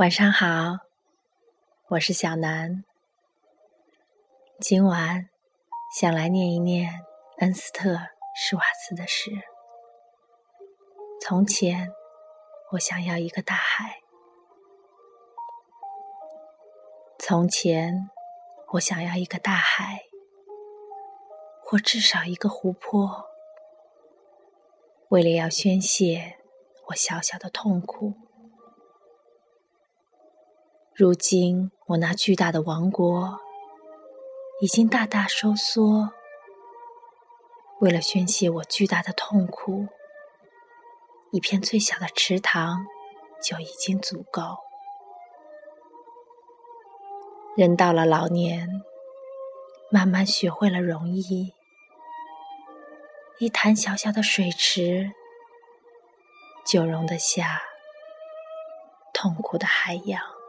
晚上好，我是小南。今晚想来念一念恩斯特·施瓦茨的诗。从前，我想要一个大海。从前，我想要一个大海，或至少一个湖泊，为了要宣泄我小小的痛苦。如今，我那巨大的王国已经大大收缩。为了宣泄我巨大的痛苦，一片最小的池塘就已经足够。人到了老年，慢慢学会了容易，一潭小小的水池就容得下痛苦的海洋。